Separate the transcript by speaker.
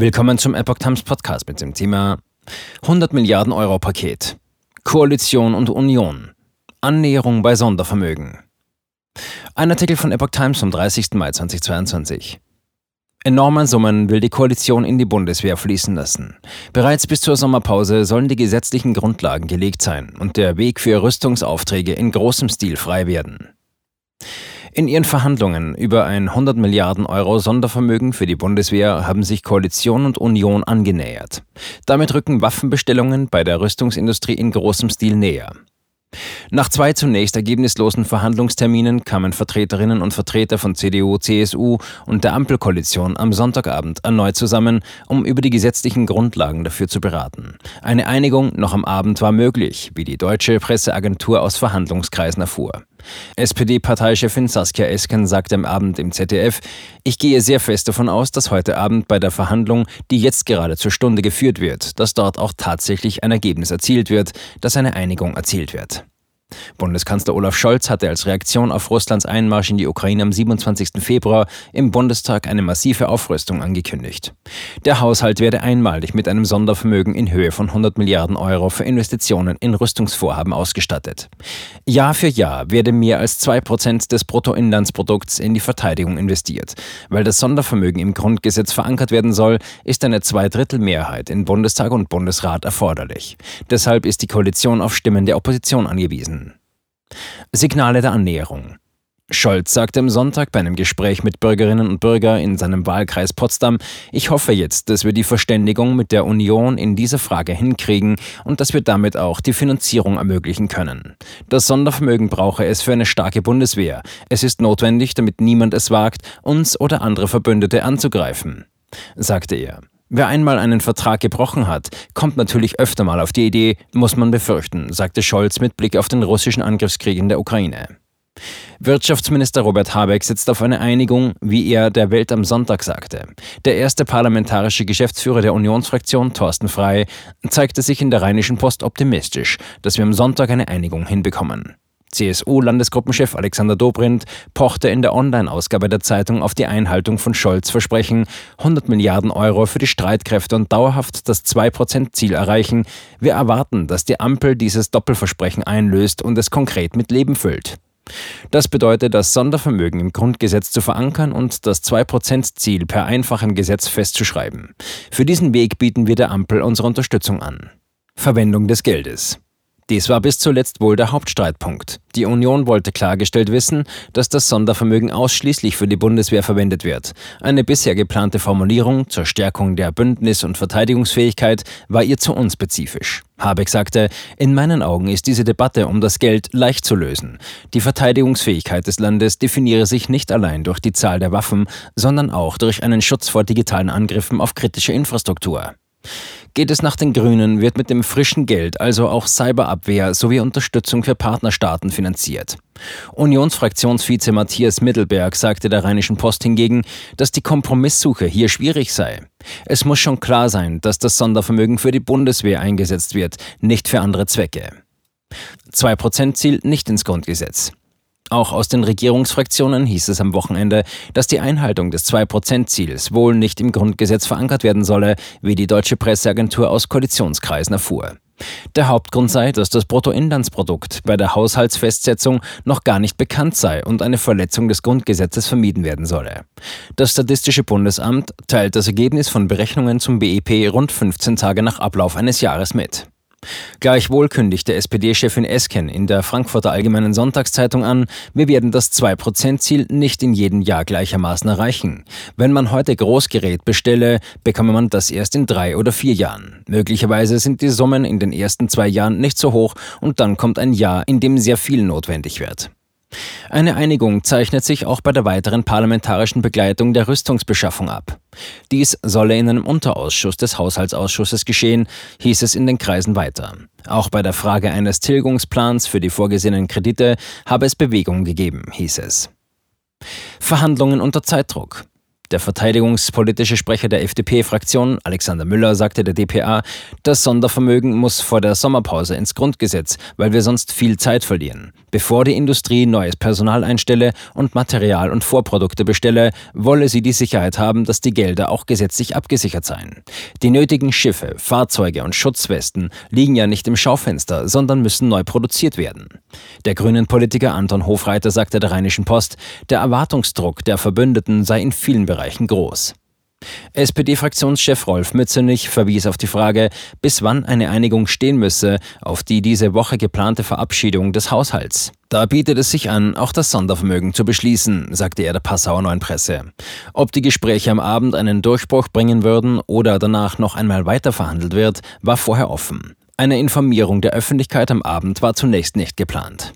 Speaker 1: Willkommen zum Epoch Times Podcast mit dem Thema 100 Milliarden Euro Paket. Koalition und Union. Annäherung bei Sondervermögen. Ein Artikel von Epoch Times vom 30. Mai 2022. Enorme Summen will die Koalition in die Bundeswehr fließen lassen. Bereits bis zur Sommerpause sollen die gesetzlichen Grundlagen gelegt sein und der Weg für Rüstungsaufträge in großem Stil frei werden. In ihren Verhandlungen über ein 100 Milliarden Euro Sondervermögen für die Bundeswehr haben sich Koalition und Union angenähert. Damit rücken Waffenbestellungen bei der Rüstungsindustrie in großem Stil näher. Nach zwei zunächst ergebnislosen Verhandlungsterminen kamen Vertreterinnen und Vertreter von CDU, CSU und der Ampelkoalition am Sonntagabend erneut zusammen, um über die gesetzlichen Grundlagen dafür zu beraten. Eine Einigung noch am Abend war möglich, wie die deutsche Presseagentur aus Verhandlungskreisen erfuhr. SPD-Parteichefin Saskia Esken sagte am Abend im ZDF, ich gehe sehr fest davon aus, dass heute Abend bei der Verhandlung, die jetzt gerade zur Stunde geführt wird, dass dort auch tatsächlich ein Ergebnis erzielt wird, dass eine Einigung erzielt wird. Bundeskanzler Olaf Scholz hatte als Reaktion auf Russlands Einmarsch in die Ukraine am 27. Februar im Bundestag eine massive Aufrüstung angekündigt. Der Haushalt werde einmalig mit einem Sondervermögen in Höhe von 100 Milliarden Euro für Investitionen in Rüstungsvorhaben ausgestattet. Jahr für Jahr werde mehr als 2% des Bruttoinlandsprodukts in die Verteidigung investiert. Weil das Sondervermögen im Grundgesetz verankert werden soll, ist eine Zweidrittelmehrheit in Bundestag und Bundesrat erforderlich. Deshalb ist die Koalition auf Stimmen der Opposition angewiesen. Signale der Annäherung. Scholz sagte am Sonntag bei einem Gespräch mit Bürgerinnen und Bürgern in seinem Wahlkreis Potsdam, ich hoffe jetzt, dass wir die Verständigung mit der Union in dieser Frage hinkriegen und dass wir damit auch die Finanzierung ermöglichen können. Das Sondervermögen brauche es für eine starke Bundeswehr. Es ist notwendig, damit niemand es wagt, uns oder andere Verbündete anzugreifen, sagte er. Wer einmal einen Vertrag gebrochen hat, kommt natürlich öfter mal auf die Idee, muss man befürchten, sagte Scholz mit Blick auf den russischen Angriffskrieg in der Ukraine. Wirtschaftsminister Robert Habeck setzt auf eine Einigung, wie er der Welt am Sonntag sagte. Der erste parlamentarische Geschäftsführer der Unionsfraktion, Thorsten Frey, zeigte sich in der Rheinischen Post optimistisch, dass wir am Sonntag eine Einigung hinbekommen. CSU-Landesgruppenchef Alexander Dobrindt pochte in der Online-Ausgabe der Zeitung auf die Einhaltung von Scholz Versprechen, 100 Milliarden Euro für die Streitkräfte und dauerhaft das 2-Prozent-Ziel erreichen. Wir erwarten, dass die Ampel dieses Doppelversprechen einlöst und es konkret mit Leben füllt. Das bedeutet, das Sondervermögen im Grundgesetz zu verankern und das 2-Prozent-Ziel per einfachem Gesetz festzuschreiben. Für diesen Weg bieten wir der Ampel unsere Unterstützung an. Verwendung des Geldes. Dies war bis zuletzt wohl der Hauptstreitpunkt. Die Union wollte klargestellt wissen, dass das Sondervermögen ausschließlich für die Bundeswehr verwendet wird. Eine bisher geplante Formulierung zur Stärkung der Bündnis- und Verteidigungsfähigkeit war ihr zu unspezifisch. Habeck sagte, in meinen Augen ist diese Debatte um das Geld leicht zu lösen. Die Verteidigungsfähigkeit des Landes definiere sich nicht allein durch die Zahl der Waffen, sondern auch durch einen Schutz vor digitalen Angriffen auf kritische Infrastruktur. Geht es nach den Grünen, wird mit dem frischen Geld also auch Cyberabwehr sowie Unterstützung für Partnerstaaten finanziert. Unionsfraktionsvize Matthias Mittelberg sagte der Rheinischen Post hingegen, dass die Kompromisssuche hier schwierig sei. Es muss schon klar sein, dass das Sondervermögen für die Bundeswehr eingesetzt wird, nicht für andere Zwecke. 2%-Ziel nicht ins Grundgesetz. Auch aus den Regierungsfraktionen hieß es am Wochenende, dass die Einhaltung des 2-Prozent-Ziels wohl nicht im Grundgesetz verankert werden solle, wie die deutsche Presseagentur aus Koalitionskreisen erfuhr. Der Hauptgrund sei, dass das Bruttoinlandsprodukt bei der Haushaltsfestsetzung noch gar nicht bekannt sei und eine Verletzung des Grundgesetzes vermieden werden solle. Das Statistische Bundesamt teilt das Ergebnis von Berechnungen zum BIP rund 15 Tage nach Ablauf eines Jahres mit. Gleichwohl kündigte SPD-Chefin Esken in der Frankfurter Allgemeinen Sonntagszeitung an, wir werden das 2%-Ziel nicht in jedem Jahr gleichermaßen erreichen. Wenn man heute Großgerät bestelle, bekomme man das erst in drei oder vier Jahren. Möglicherweise sind die Summen in den ersten zwei Jahren nicht so hoch und dann kommt ein Jahr, in dem sehr viel notwendig wird. Eine Einigung zeichnet sich auch bei der weiteren parlamentarischen Begleitung der Rüstungsbeschaffung ab. Dies solle in einem Unterausschuss des Haushaltsausschusses geschehen, hieß es in den Kreisen weiter. Auch bei der Frage eines Tilgungsplans für die vorgesehenen Kredite habe es Bewegung gegeben, hieß es. Verhandlungen unter Zeitdruck. Der verteidigungspolitische Sprecher der FDP-Fraktion, Alexander Müller, sagte der DPA, das Sondervermögen muss vor der Sommerpause ins Grundgesetz, weil wir sonst viel Zeit verlieren. Bevor die Industrie neues Personal einstelle und Material und Vorprodukte bestelle, wolle sie die Sicherheit haben, dass die Gelder auch gesetzlich abgesichert seien. Die nötigen Schiffe, Fahrzeuge und Schutzwesten liegen ja nicht im Schaufenster, sondern müssen neu produziert werden. Der grünen Politiker Anton Hofreiter sagte der Rheinischen Post, der Erwartungsdruck der Verbündeten sei in vielen Bereichen groß. SPD-Fraktionschef Rolf Mützenich verwies auf die Frage, bis wann eine Einigung stehen müsse, auf die diese Woche geplante Verabschiedung des Haushalts. Da bietet es sich an, auch das Sondervermögen zu beschließen, sagte er der Passauer Neuen Presse. Ob die Gespräche am Abend einen Durchbruch bringen würden oder danach noch einmal weiter verhandelt wird, war vorher offen. Eine Informierung der Öffentlichkeit am Abend war zunächst nicht geplant.